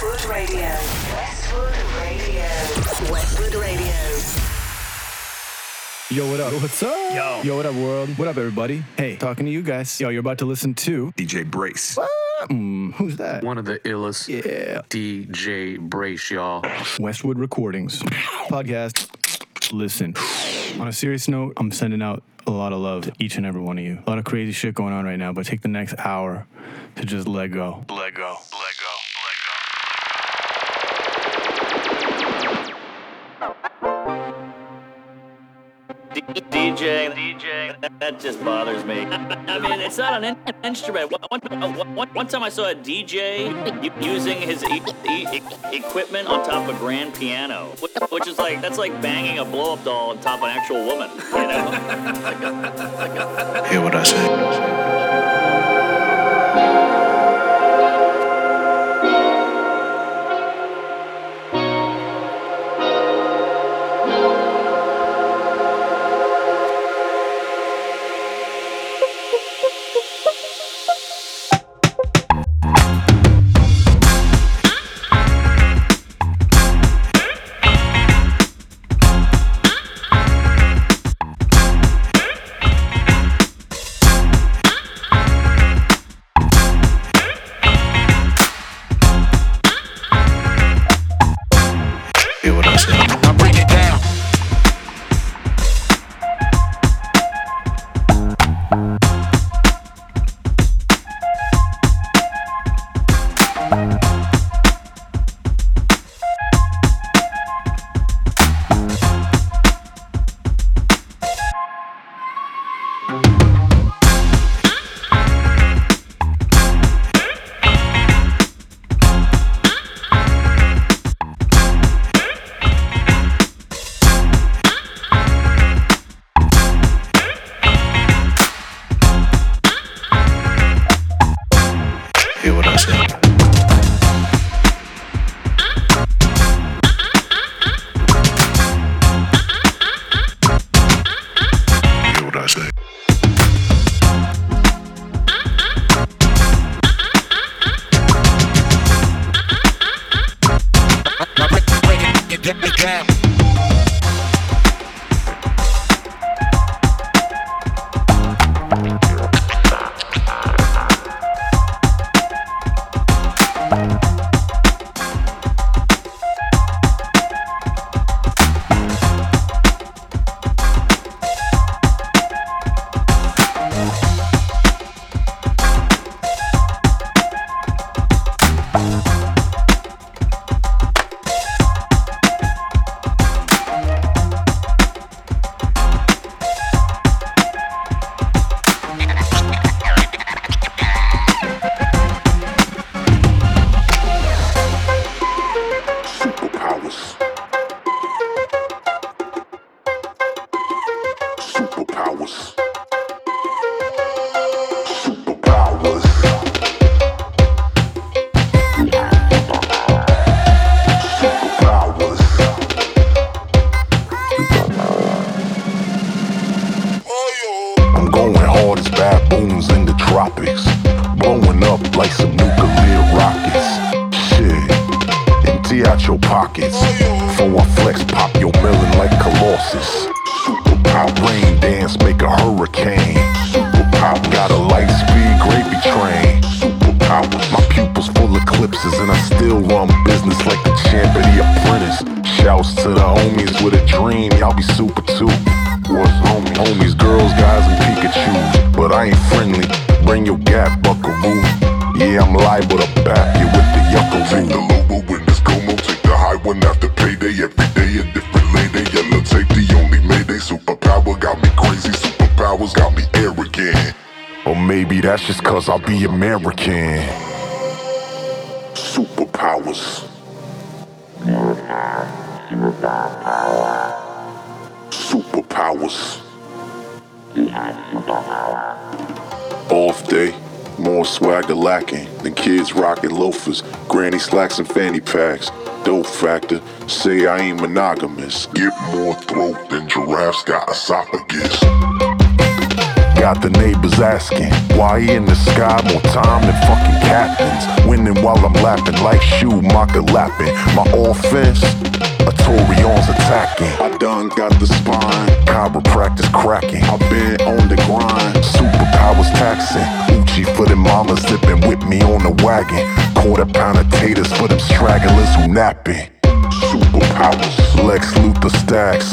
Westwood Radio. Westwood Radio. Westwood Radio. Yo, what up? What's up? Yo. Yo, what up, world? What up, everybody? Hey, talking to you guys. Yo, you're about to listen to. DJ Brace. Mm, who's that? One of the illest Yeah. DJ Brace, y'all. Westwood Recordings. Podcast. Listen. On a serious note, I'm sending out a lot of love to each and every one of you. A lot of crazy shit going on right now, but take the next hour to just let go. Let go. DJ, DJ, that, that just bothers me. I mean, it's not an in- instrument. One, oh, one, one, one time I saw a DJ using his e- e- equipment on top of a grand piano, which, which is like that's like banging a blow-up doll on top of an actual woman. You know? Like a- like a- Hear what I say? Out your pockets. For I flex, pop your melon like Colossus. Superpower. Rain dance, make a hurricane. Superpower. Got a light speed gravy train. Superpower. My pupils full of eclipses, and I still run business like the champ of the apprentice. Shouts to the homies with a dream, y'all be super too. What's homies? Homies, girls, guys, and Pikachu. But I ain't friendly. Bring your gap, buckaroo. Yeah, I'm liable to back you with the yuckaroo. High after payday. Every day a different lady. Yellow tape, the only mayday. Superpower got me crazy. Superpowers got me arrogant. Or maybe that's just cause I'll be American. Superpowers. Superpowers. Off day, more swagger lacking than kids rocking loafers, granny slacks and fanny packs. Dope factor, say I ain't monogamous. Get more throat than giraffes got esophagus. got the neighbors asking why he in the sky more time than fucking captains. Winning while I'm lapping like Schumacher lapping. My offense, a Torion's attacking. I done got the spine, chiropractic cracking. I've been on the grind, superpowers taxing. Uchi for them mamas been with me on the wagon. Quarter pound of taters for them stragglers who napping. Superpowers, Lex Luthor stacks.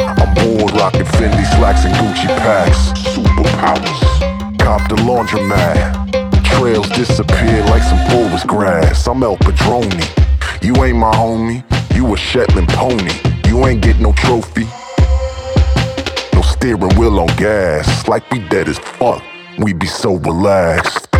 I'm bored rocking Fendi slacks and Gucci packs. Superpowers. Cop the laundromat. Trails disappear like some forest grass. I'm El Padrone. You ain't my homie. You a Shetland pony. You ain't get no trophy. No steering wheel on gas. Like we dead as fuck. We be so relaxed.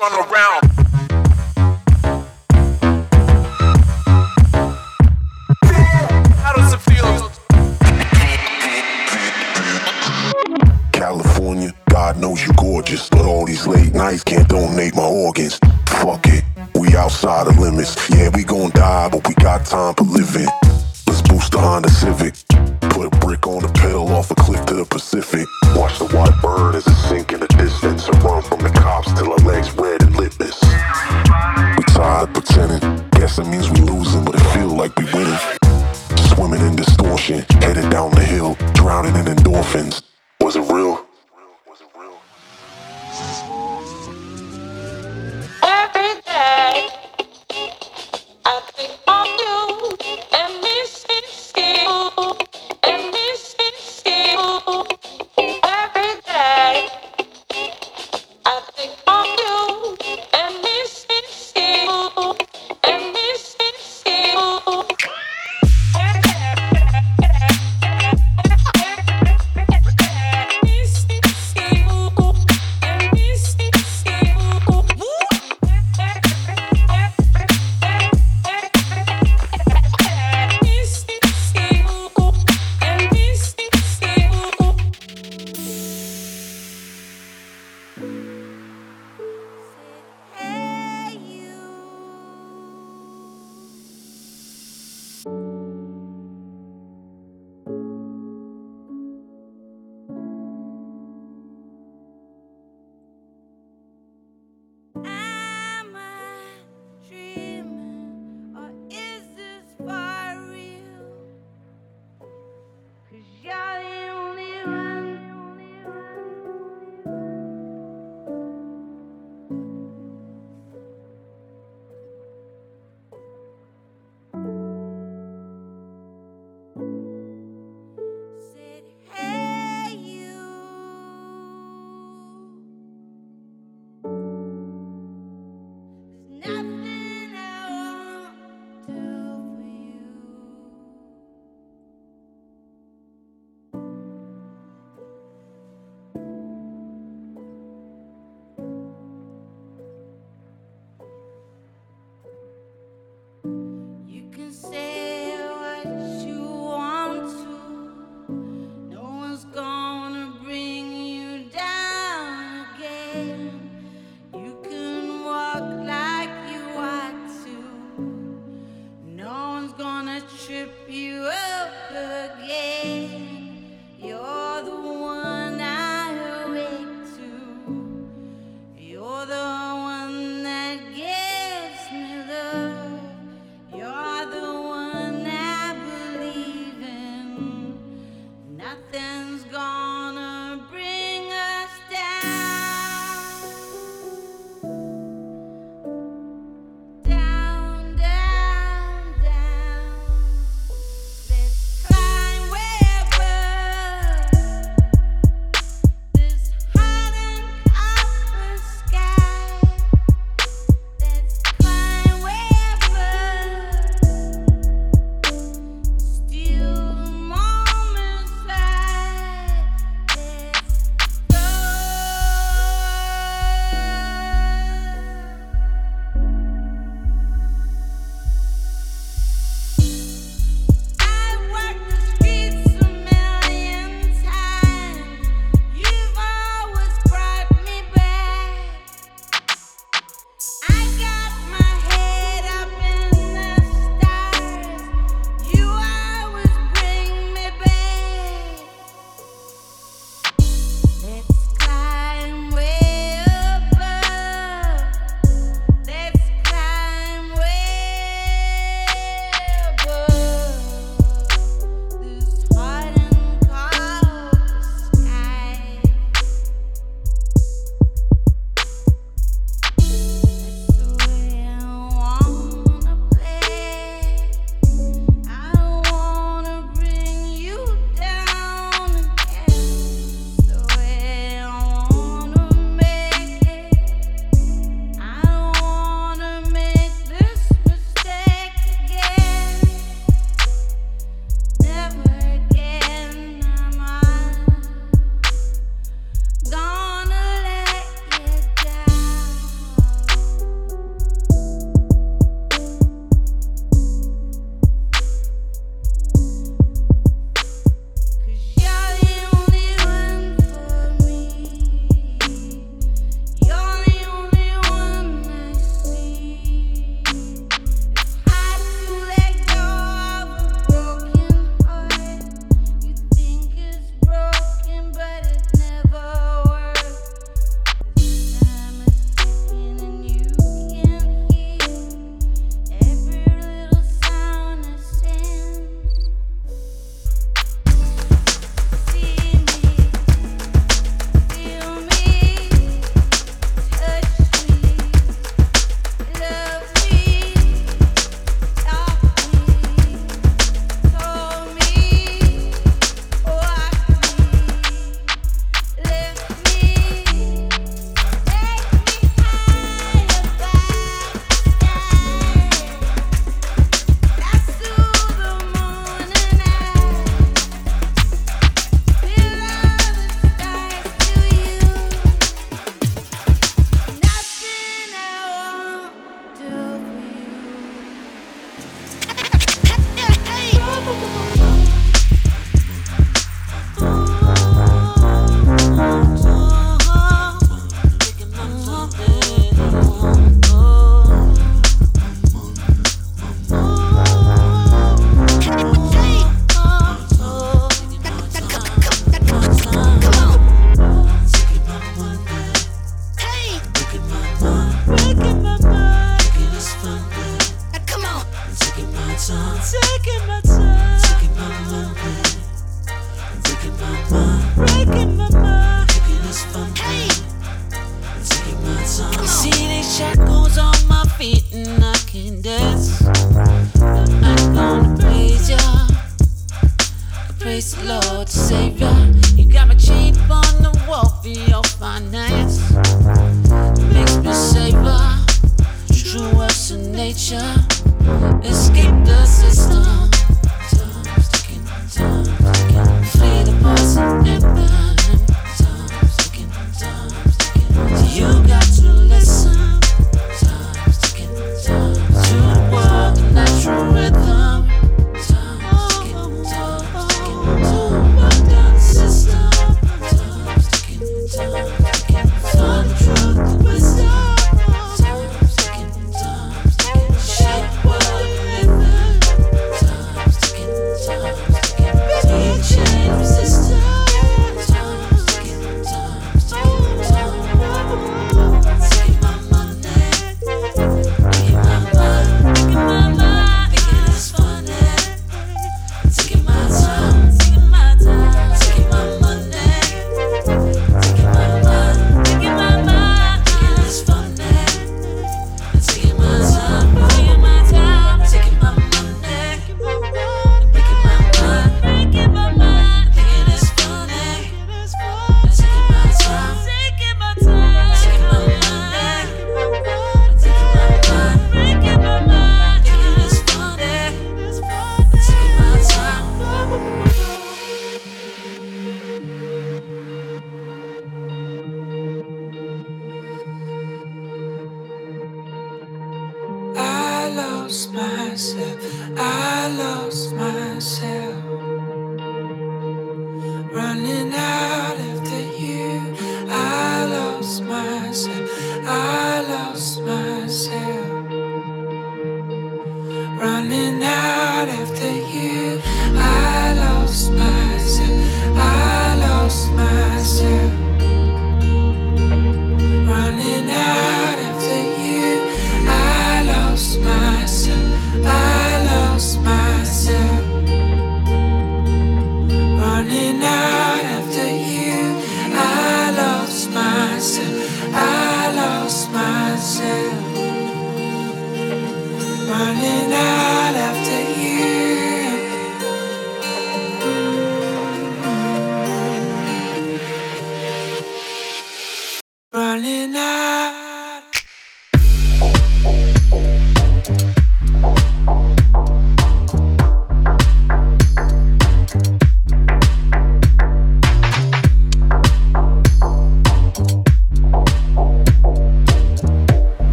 run around. How does it feel? California, God knows you're gorgeous, but all these late nights can't donate my organs. Fuck it, we outside of limits. Yeah, we gon' die, but we got time for living. Let's boost the Honda Civic. Put a brick on the pedal off a cliff to the Pacific. Watch the white bird as it. friends.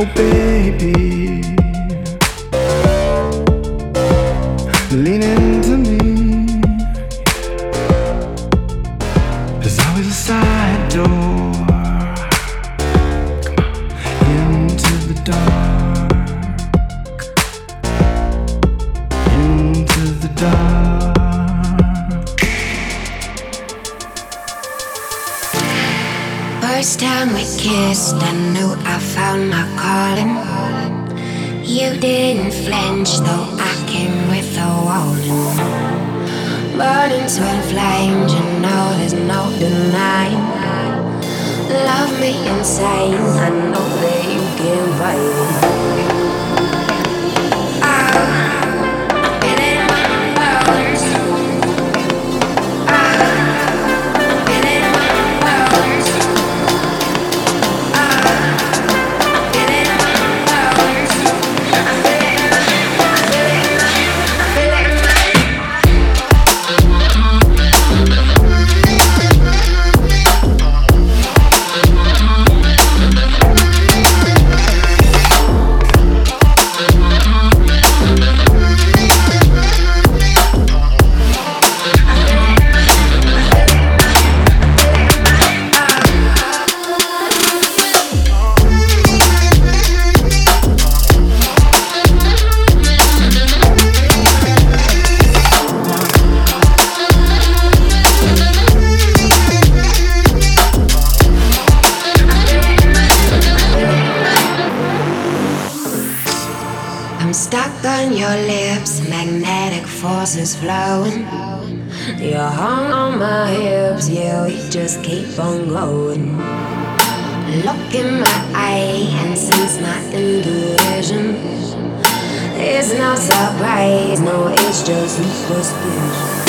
oh baby. I'm stuck on your lips, magnetic forces flowing. You're hung on my hips, yeah, we just keep on going. Look in my eye and sense my intuition. It's no surprise, no, it's just superstition.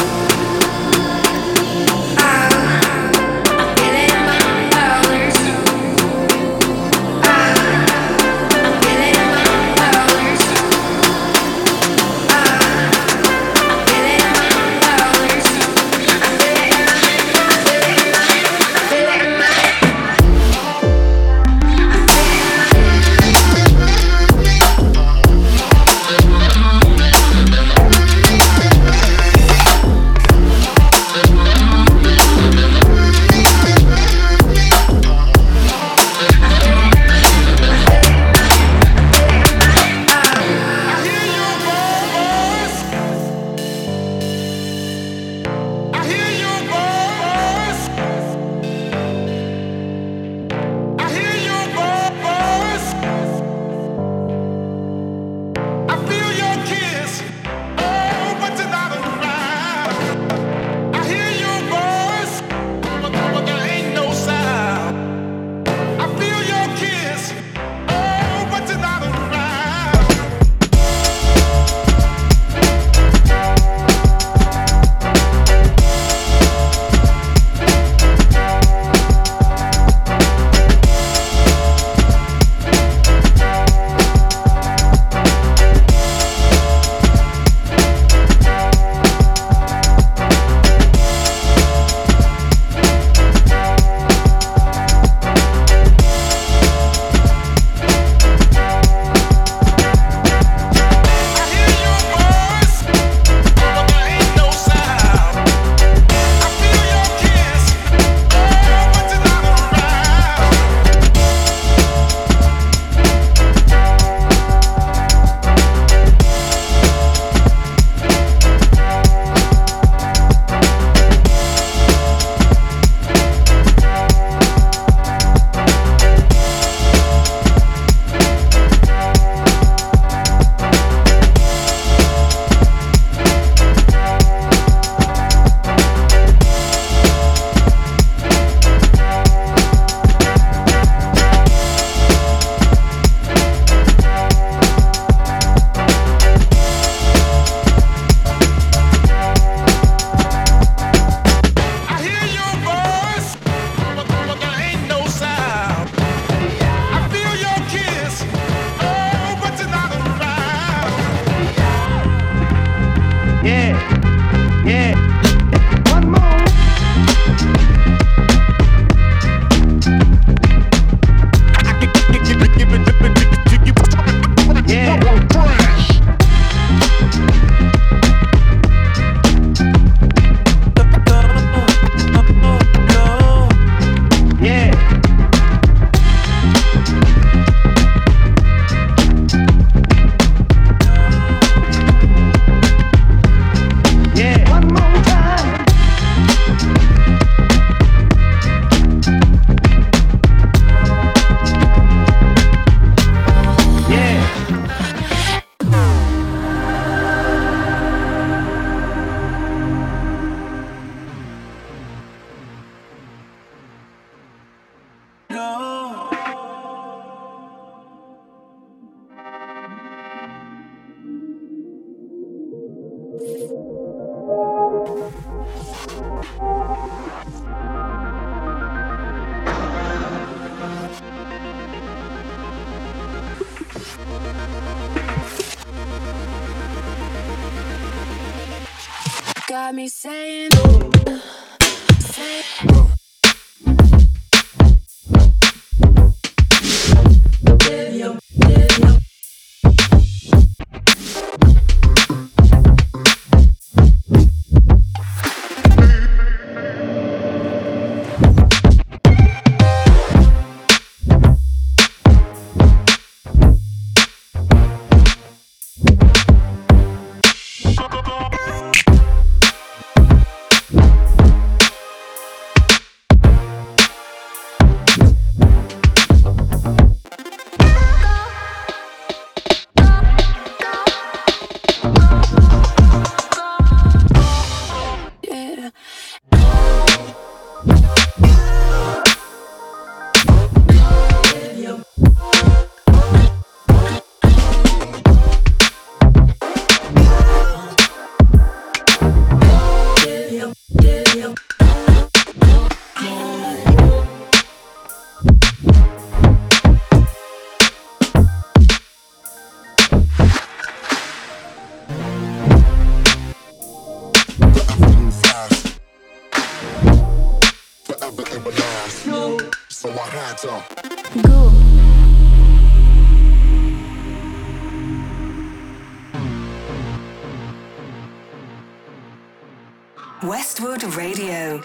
Me saying, Westwood Radio.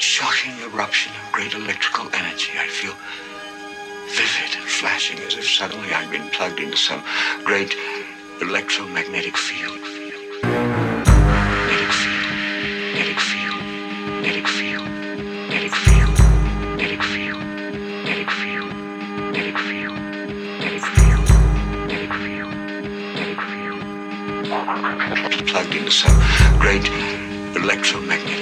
Shocking eruption of great electrical energy. I feel vivid and flashing as if suddenly I'd been plugged into some great electromagnetic field. Field. Field. Field. Field. Field. Field. Field. Field. Plugged into some great electromagnetic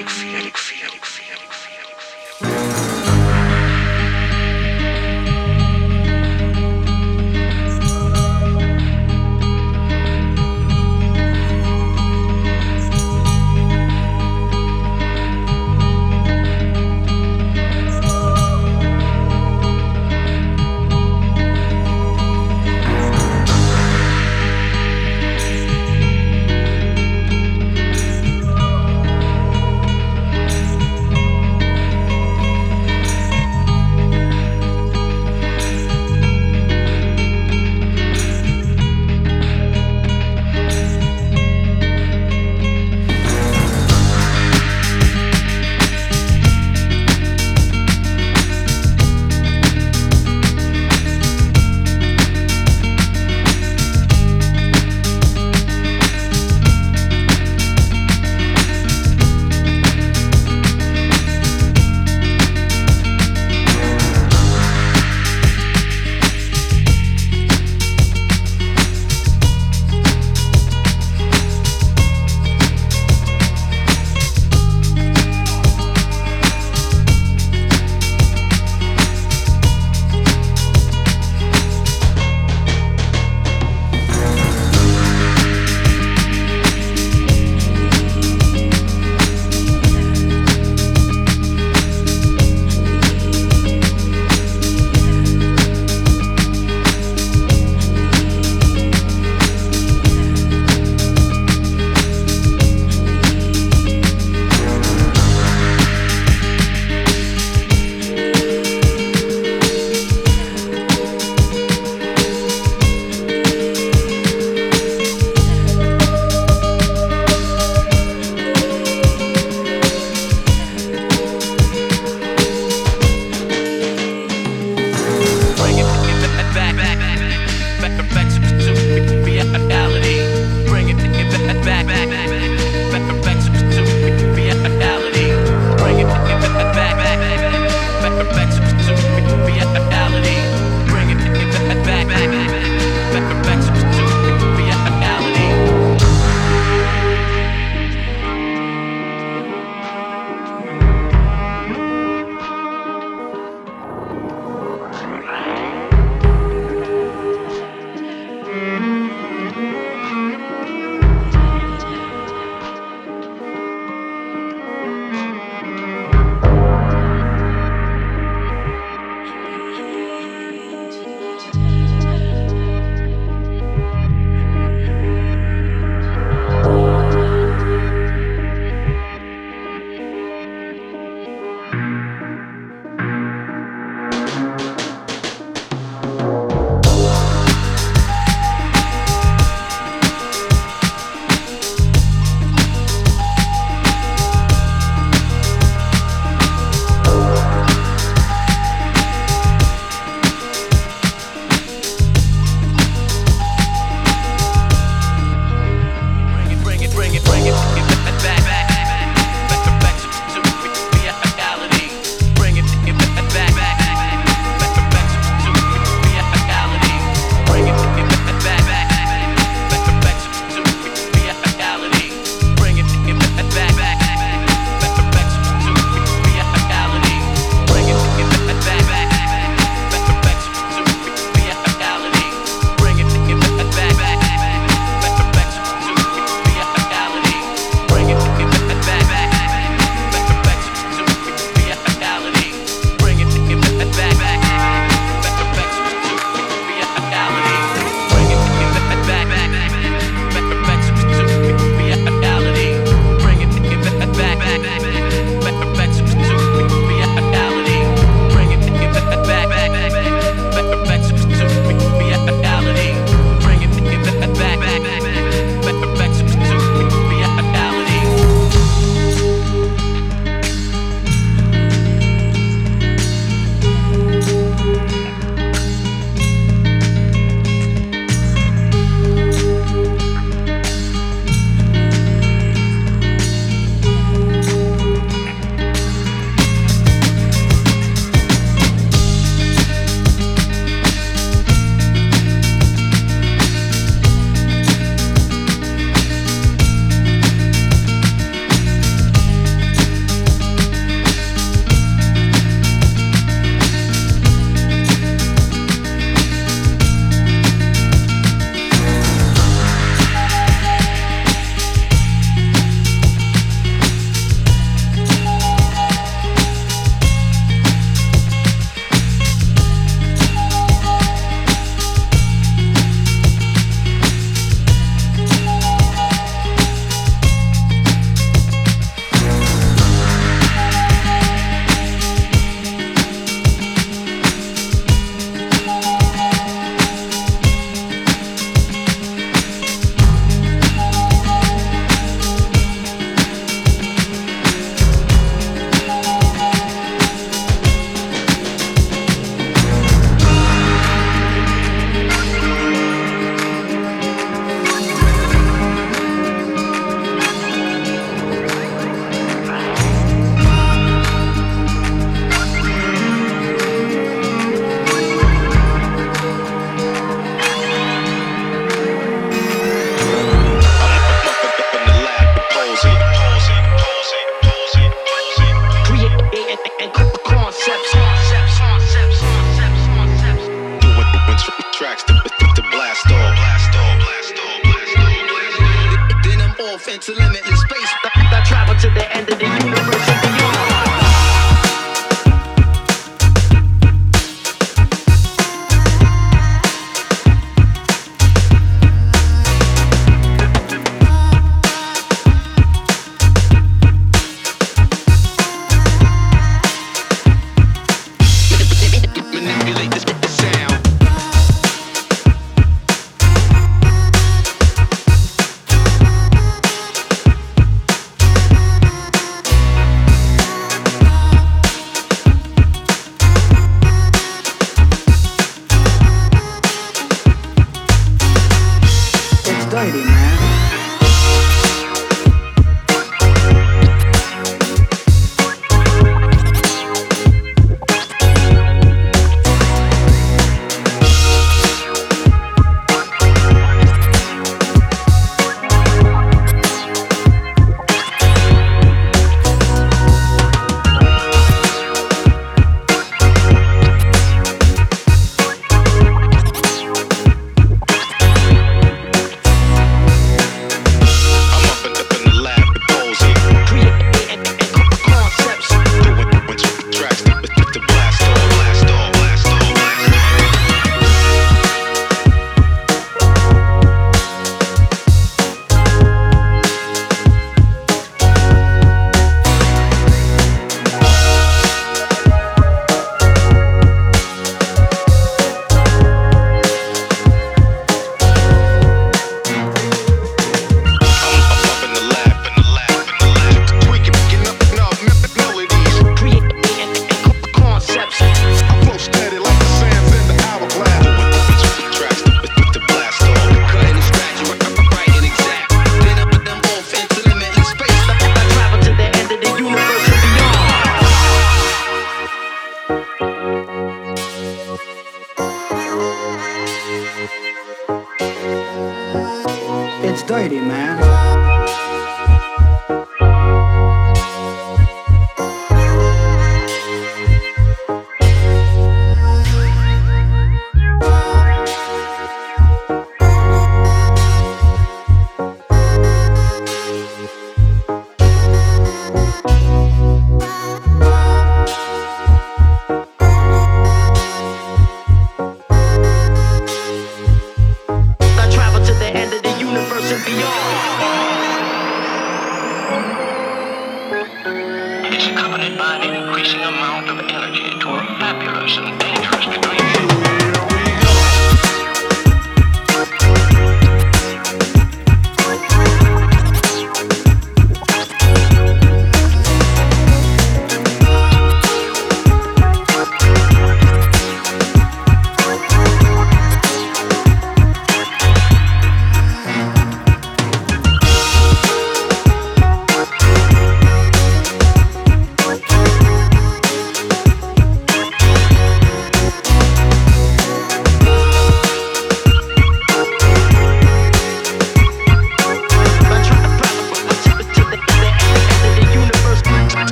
fighting.